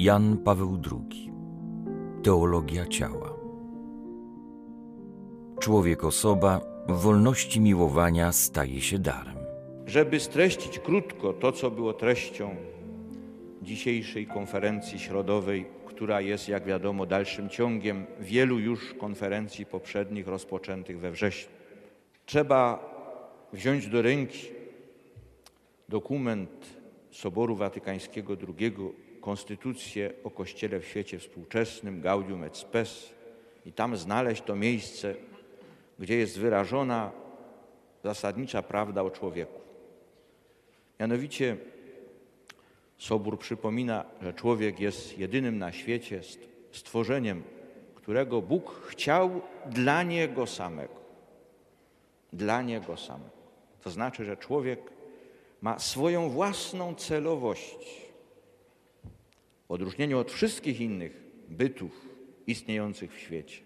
Jan Paweł II Teologia ciała Człowiek osoba w wolności miłowania staje się darem. Żeby streścić krótko to, co było treścią dzisiejszej konferencji środowej, która jest, jak wiadomo, dalszym ciągiem wielu już konferencji poprzednich rozpoczętych we wrześniu. Trzeba wziąć do ręki dokument Soboru Watykańskiego II, Konstytucję o Kościele w świecie współczesnym, Gaudium et Spes, i tam znaleźć to miejsce, gdzie jest wyrażona zasadnicza prawda o człowieku. Mianowicie Sobór przypomina, że człowiek jest jedynym na świecie stworzeniem, którego Bóg chciał dla niego samego. Dla niego samego. To znaczy, że człowiek ma swoją własną celowość. W odróżnieniu od wszystkich innych bytów istniejących w świecie,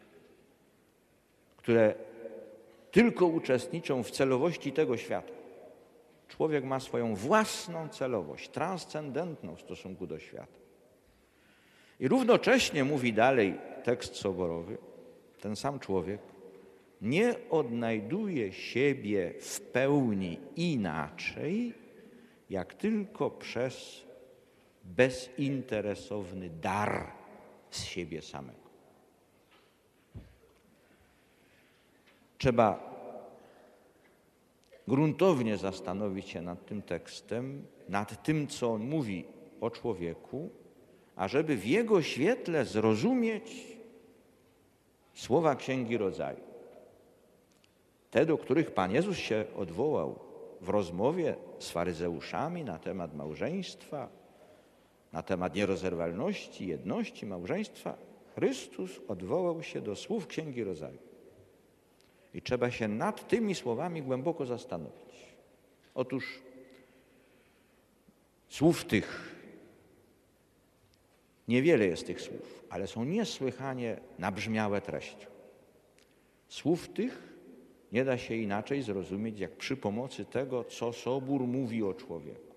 które tylko uczestniczą w celowości tego świata. Człowiek ma swoją własną celowość, transcendentną w stosunku do świata. I równocześnie mówi dalej tekst soborowy, ten sam człowiek nie odnajduje siebie w pełni inaczej, jak tylko przez bezinteresowny dar z siebie samego. Trzeba gruntownie zastanowić się nad tym tekstem, nad tym, co on mówi o człowieku, ażeby w jego świetle zrozumieć słowa Księgi Rodzaju. Te, do których Pan Jezus się odwołał w rozmowie z faryzeuszami na temat małżeństwa, na temat nierozerwalności, jedności małżeństwa, Chrystus odwołał się do słów Księgi Rodzaju. I trzeba się nad tymi słowami głęboko zastanowić. Otóż słów tych, niewiele jest tych słów, ale są niesłychanie nabrzmiałe treścią. Słów tych nie da się inaczej zrozumieć, jak przy pomocy tego, co Sobór mówi o człowieku.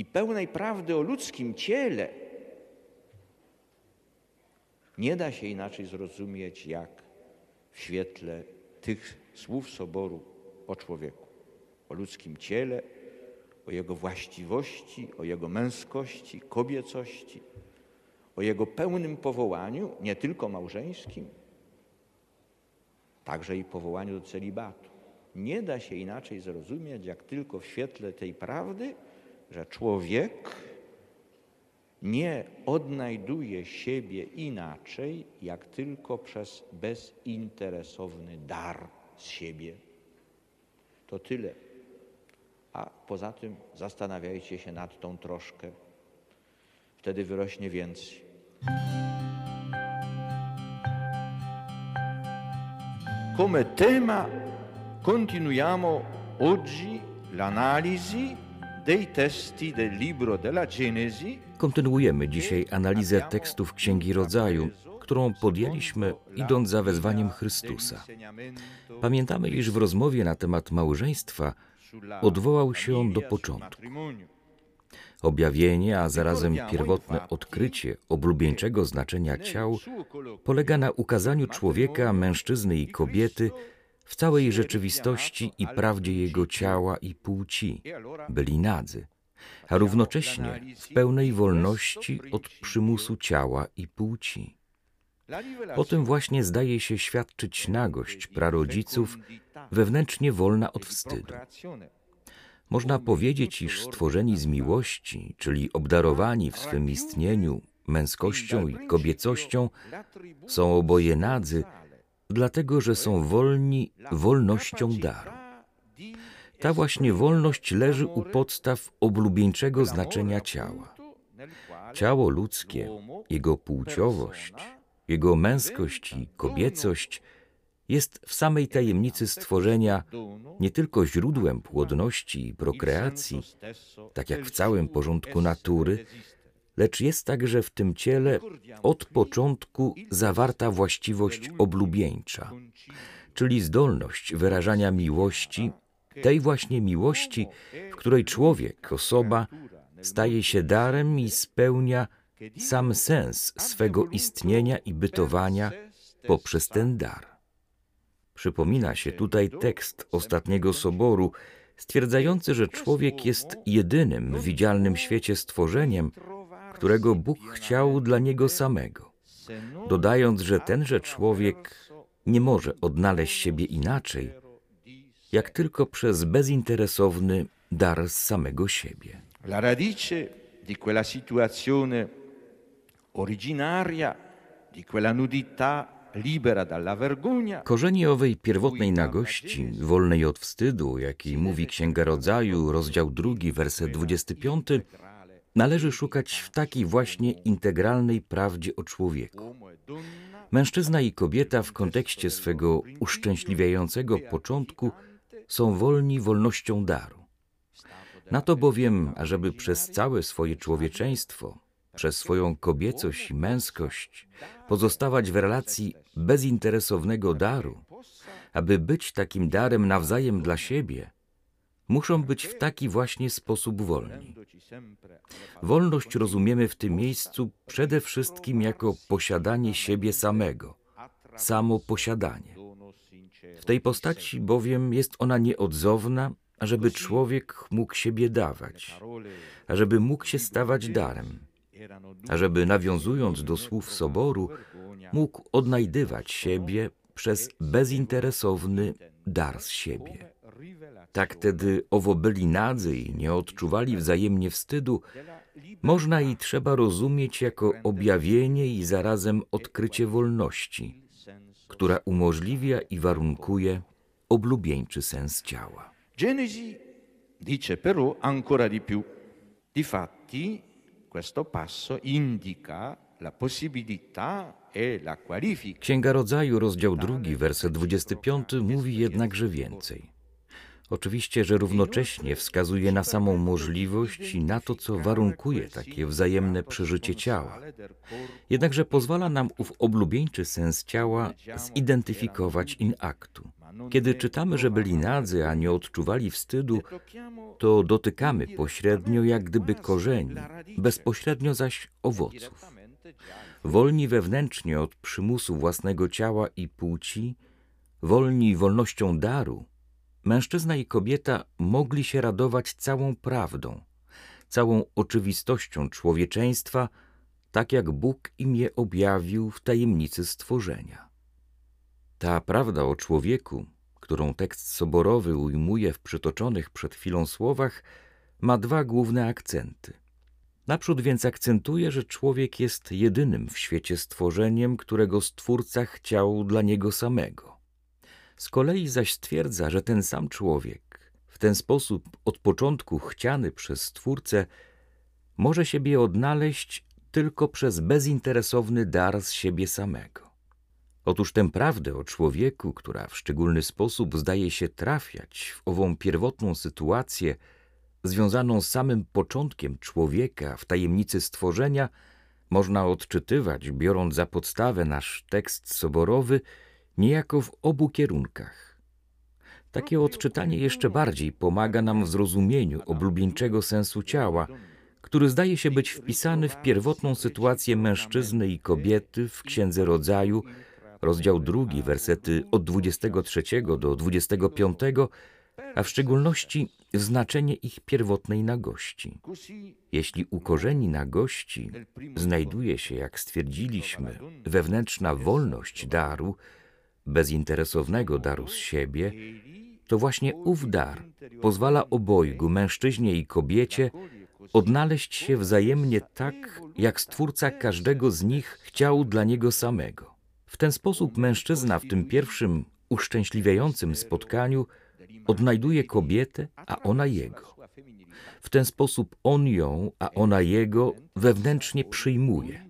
I pełnej prawdy o ludzkim ciele nie da się inaczej zrozumieć, jak w świetle tych słów Soboru o człowieku, o ludzkim ciele, o jego właściwości, o jego męskości, kobiecości, o jego pełnym powołaniu, nie tylko małżeńskim, także i powołaniu do celibatu. Nie da się inaczej zrozumieć, jak tylko w świetle tej prawdy, że człowiek nie odnajduje siebie inaczej, jak tylko przez bezinteresowny dar z siebie. To tyle. A poza tym zastanawiajcie się nad tą troszkę. Wtedy wyrośnie więcej. Come tema continuiamo oggi l'analisi Kontynuujemy dzisiaj analizę tekstów Księgi Rodzaju, którą podjęliśmy idąc za wezwaniem Chrystusa. Pamiętamy, iż w rozmowie na temat małżeństwa odwołał się on do początku. Objawienie, a zarazem pierwotne odkrycie oblubieńczego znaczenia ciał polega na ukazaniu człowieka, mężczyzny i kobiety w całej rzeczywistości i prawdzie jego ciała i płci. Byli nadzy, a równocześnie w pełnej wolności od przymusu ciała i płci. O tym właśnie zdaje się świadczyć nagość prarodziców, wewnętrznie wolna od wstydu. Można powiedzieć, iż stworzeni z miłości, czyli obdarowani w swym istnieniu męskością i kobiecością, są oboje nadzy, dlatego że są wolni wolnością daru. Ta właśnie wolność leży u podstaw oblubieńczego znaczenia ciała. Ciało ludzkie, jego płciowość, jego męskość i kobiecość jest w samej tajemnicy stworzenia nie tylko źródłem płodności i prokreacji, tak jak w całym porządku natury, lecz jest także w tym ciele od początku zawarta właściwość oblubieńcza, czyli zdolność wyrażania miłości, tej właśnie miłości, w której człowiek, osoba, staje się darem i spełnia sam sens swego istnienia i bytowania poprzez ten dar. Przypomina się tutaj tekst ostatniego soboru, stwierdzający, że człowiek jest jedynym w widzialnym świecie stworzeniem, którego Bóg chciał dla niego samego, dodając, że tenże człowiek nie może odnaleźć siebie inaczej, jak tylko przez bezinteresowny dar z samego siebie. La radice di quella situazione originaria, di quella nudità Korzenie owej pierwotnej nagości, wolnej od wstydu, jakiej mówi Księga Rodzaju, rozdział drugi, werset 25, należy szukać w takiej właśnie integralnej prawdzie o człowieku. Mężczyzna i kobieta w kontekście swego uszczęśliwiającego początku są wolni wolnością daru. Na to bowiem, ażeby przez całe swoje człowieczeństwo, przez swoją kobiecość i męskość pozostawać w relacji bezinteresownego daru, aby być takim darem nawzajem dla siebie, muszą być w taki właśnie sposób wolni. Wolność rozumiemy w tym miejscu przede wszystkim jako posiadanie siebie samego, samo posiadanie. W tej postaci bowiem jest ona nieodzowna, ażeby człowiek mógł siebie dawać, ażeby mógł się stawać darem, ażeby nawiązując do słów soboru, mógł odnajdywać siebie przez bezinteresowny dar z siebie. Tak tedy owo byli nadzy i nie odczuwali wzajemnie wstydu, można i trzeba rozumieć jako objawienie i zarazem odkrycie wolności, która umożliwia i warunkuje oblubieńczy sens ciała. Genesi dice però ancora di più. Difatti, questo passo indica la possibilità e la qualifica Księga Rodzaju, rozdział drugi, werset 25 mówi jednakże więcej. Oczywiście, że równocześnie wskazuje na samą możliwość i na to, co warunkuje takie wzajemne przeżycie ciała. Jednakże pozwala nam ów oblubieńczy sens ciała zidentyfikować in actu. Kiedy czytamy, że byli nadzy, a nie odczuwali wstydu, to dotykamy pośrednio jak gdyby korzeni, bezpośrednio zaś owoców. Wolni wewnętrznie od przymusu własnego ciała i płci, wolni wolnością daru, mężczyzna i kobieta mogli się radować całą prawdą, całą oczywistością człowieczeństwa, tak jak Bóg im je objawił w tajemnicy stworzenia. Ta prawda o człowieku, którą tekst soborowy ujmuje w przytoczonych przed chwilą słowach, ma dwa główne akcenty. Naprzód więc akcentuje, że człowiek jest jedynym w świecie stworzeniem, którego Stwórca chciał dla niego samego. Z kolei zaś stwierdza, że ten sam człowiek, w ten sposób od początku chciany przez Stwórcę, może siebie odnaleźć tylko przez bezinteresowny dar z siebie samego. Otóż tę prawdę o człowieku, która w szczególny sposób zdaje się trafiać w ową pierwotną sytuację, związaną z samym początkiem człowieka w tajemnicy stworzenia, można odczytywać, biorąc za podstawę nasz tekst soborowy, niejako w obu kierunkach. Takie odczytanie jeszcze bardziej pomaga nam w zrozumieniu oblubieńczego sensu ciała, który zdaje się być wpisany w pierwotną sytuację mężczyzny i kobiety w Księdze Rodzaju, rozdział drugi, wersety od 23 do 25, a w szczególności znaczenie ich pierwotnej nagości. Jeśli u korzeni nagości znajduje się, jak stwierdziliśmy, wewnętrzna wolność daru, bezinteresownego daru z siebie, to właśnie ów dar pozwala obojgu, mężczyźnie i kobiecie, odnaleźć się wzajemnie tak, jak Stwórca każdego z nich chciał dla niego samego. W ten sposób mężczyzna w tym pierwszym uszczęśliwiającym spotkaniu odnajduje kobietę, a ona jego. W ten sposób on ją, a ona jego wewnętrznie przyjmuje.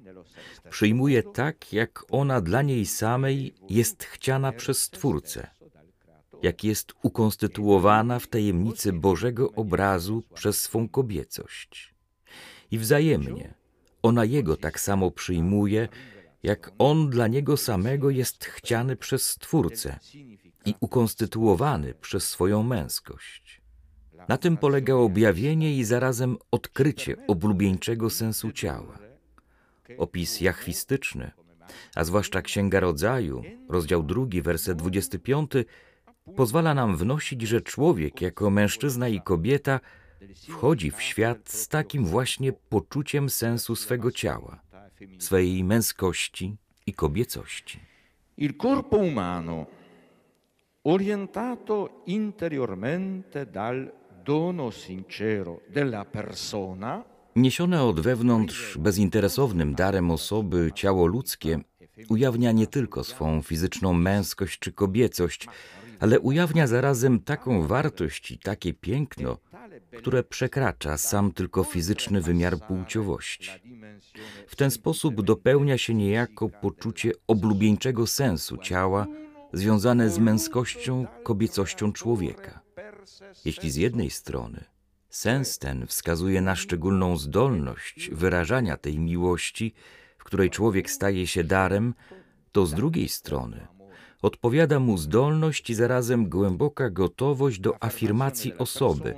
Przyjmuje tak, jak ona dla niej samej jest chciana przez Stwórcę, jak jest ukonstytuowana w tajemnicy Bożego obrazu przez swą kobiecość. I wzajemnie ona jego tak samo przyjmuje, jak on dla niego samego jest chciany przez Stwórcę i ukonstytuowany przez swoją męskość. Na tym polega objawienie i zarazem odkrycie oblubieńczego sensu ciała. Opis jachwistyczny, a zwłaszcza Księga Rodzaju, rozdział drugi, werset 25, pozwala nam wnosić, że człowiek jako mężczyzna i kobieta wchodzi w świat z takim właśnie poczuciem sensu swego ciała, swej męskości i kobiecości. Il corpo umano, orientato interiormente dal dono sincero della persona, Niesione od wewnątrz bezinteresownym darem osoby ciało ludzkie ujawnia nie tylko swą fizyczną męskość czy kobiecość, ale ujawnia zarazem taką wartość i takie piękno, które przekracza sam tylko fizyczny wymiar płciowości. W ten sposób dopełnia się niejako poczucie oblubieńczego sensu ciała związane z męskością, kobiecością człowieka. Jeśli z jednej strony sens ten wskazuje na szczególną zdolność wyrażania tej miłości, w której człowiek staje się darem, to z drugiej strony odpowiada mu zdolność i zarazem głęboka gotowość do afirmacji osoby,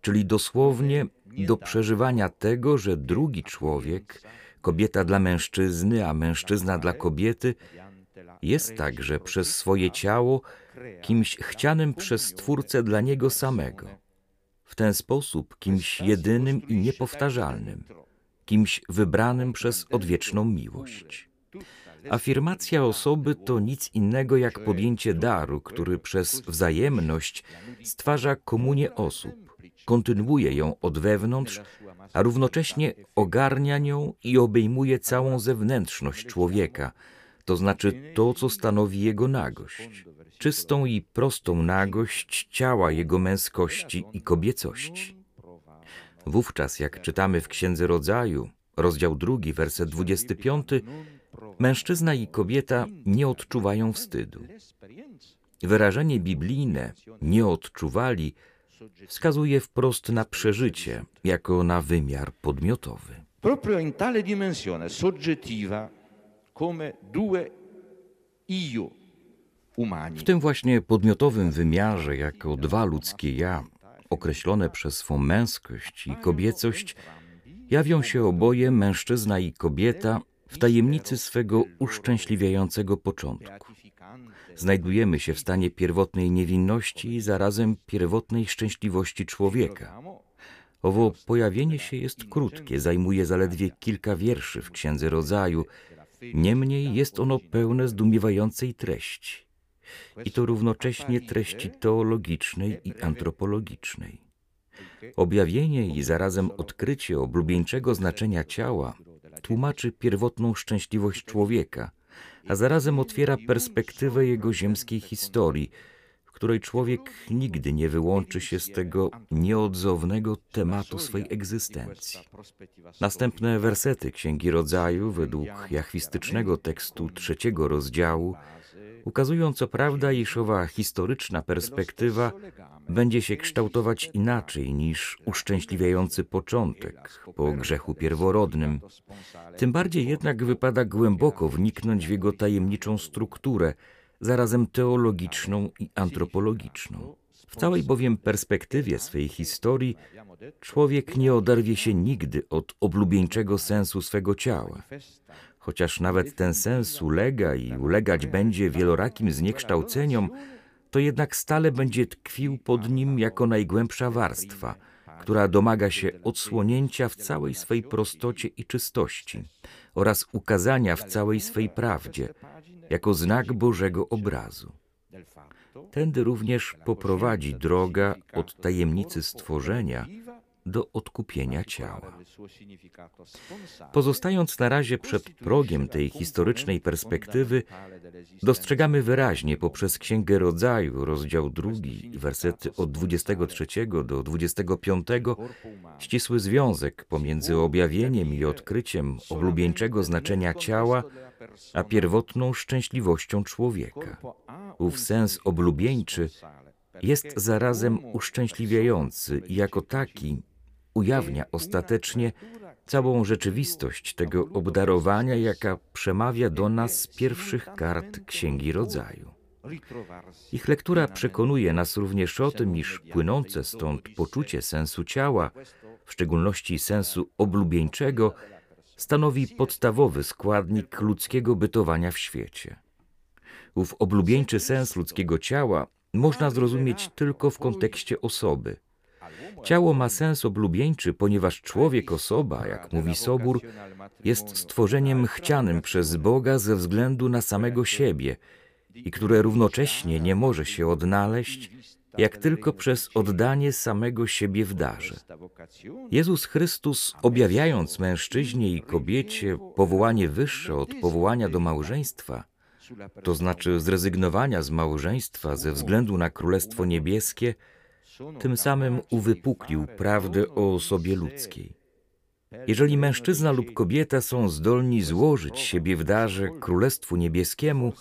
czyli dosłownie do przeżywania tego, że drugi człowiek, kobieta dla mężczyzny, a mężczyzna dla kobiety, jest także przez swoje ciało kimś chcianym przez Stwórcę dla niego samego. W ten sposób kimś jedynym i niepowtarzalnym, kimś wybranym przez odwieczną miłość. Afirmacja osoby to nic innego jak podjęcie daru, który przez wzajemność stwarza komunię osób, kontynuuje ją od wewnątrz, a równocześnie ogarnia nią i obejmuje całą zewnętrzność człowieka, to znaczy to, co stanowi jego nagość, czystą i prostą nagość ciała jego męskości i kobiecości. Wówczas, jak czytamy w Księdze Rodzaju, rozdział drugi, werset 25, mężczyzna i kobieta nie odczuwają wstydu. Wyrażenie biblijne nie odczuwali wskazuje wprost na przeżycie jako na wymiar podmiotowy. proprio in tale dimensione soggettiva come due io. W tym właśnie podmiotowym wymiarze, jako dwa ludzkie ja, określone przez swą męskość i kobiecość, jawią się oboje mężczyzna i kobieta w tajemnicy swego uszczęśliwiającego początku. Znajdujemy się w stanie pierwotnej niewinności i zarazem pierwotnej szczęśliwości człowieka. Owo pojawienie się jest krótkie, zajmuje zaledwie kilka wierszy w Księdze Rodzaju, niemniej jest ono pełne zdumiewającej treści. I to równocześnie treści teologicznej i antropologicznej. Objawienie i zarazem odkrycie oblubieńczego znaczenia ciała tłumaczy pierwotną szczęśliwość człowieka, a zarazem otwiera perspektywę jego ziemskiej historii, w której człowiek nigdy nie wyłączy się z tego nieodzownego tematu swej egzystencji. Następne wersety Księgi Rodzaju, według jachwistycznego tekstu trzeciego rozdziału, ukazują co prawda, iż owa historyczna perspektywa będzie się kształtować inaczej niż uszczęśliwiający początek po grzechu pierworodnym. Tym bardziej jednak wypada głęboko wniknąć w jego tajemniczą strukturę, zarazem teologiczną i antropologiczną. W całej bowiem perspektywie swej historii człowiek nie oderwie się nigdy od oblubieńczego sensu swego ciała. Chociaż nawet ten sens ulega i ulegać będzie wielorakim zniekształceniom, to jednak stale będzie tkwił pod nim jako najgłębsza warstwa, która domaga się odsłonięcia w całej swej prostocie i czystości oraz ukazania w całej swej prawdzie, jako znak Bożego obrazu. Tędy również poprowadzi droga od tajemnicy stworzenia do odkupienia ciała. Pozostając na razie przed progiem tej historycznej perspektywy, dostrzegamy wyraźnie poprzez Księgę Rodzaju, rozdział drugi, wersety od 23 do 25, ścisły związek pomiędzy objawieniem i odkryciem oblubieńczego znaczenia ciała, a pierwotną szczęśliwością człowieka. Ów sens oblubieńczy jest zarazem uszczęśliwiający i jako taki ujawnia ostatecznie całą rzeczywistość tego obdarowania, jaka przemawia do nas z pierwszych kart Księgi Rodzaju. Ich lektura przekonuje nas również o tym, iż płynące stąd poczucie sensu ciała, w szczególności sensu oblubieńczego, stanowi podstawowy składnik ludzkiego bytowania w świecie. Ów oblubieńczy sens ludzkiego ciała można zrozumieć tylko w kontekście osoby. Ciało ma sens oblubieńczy, ponieważ człowiek, osoba, jak mówi Sobór, jest stworzeniem chcianym przez Boga ze względu na samego siebie i które równocześnie nie może się odnaleźć, jak tylko przez oddanie samego siebie w darze. Jezus Chrystus, objawiając mężczyźnie i kobiecie powołanie wyższe od powołania do małżeństwa, to znaczy zrezygnowania z małżeństwa ze względu na Królestwo Niebieskie, tym samym uwypuklił prawdę o osobie ludzkiej. Jeżeli mężczyzna lub kobieta są zdolni złożyć siebie w darze Królestwu Niebieskiemu,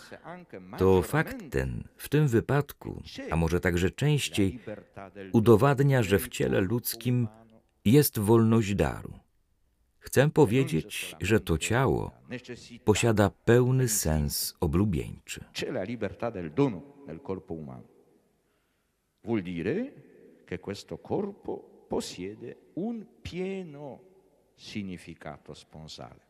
to fakt ten w tym wypadku, a może także częściej, udowadnia, że w ciele ludzkim jest wolność daru. Chcę powiedzieć, że to ciało posiada pełny sens oblubieńczy. C'è la libertà del dono nel corpo umano. Vuol dire che questo corpo possiede un pieno significato sponsale.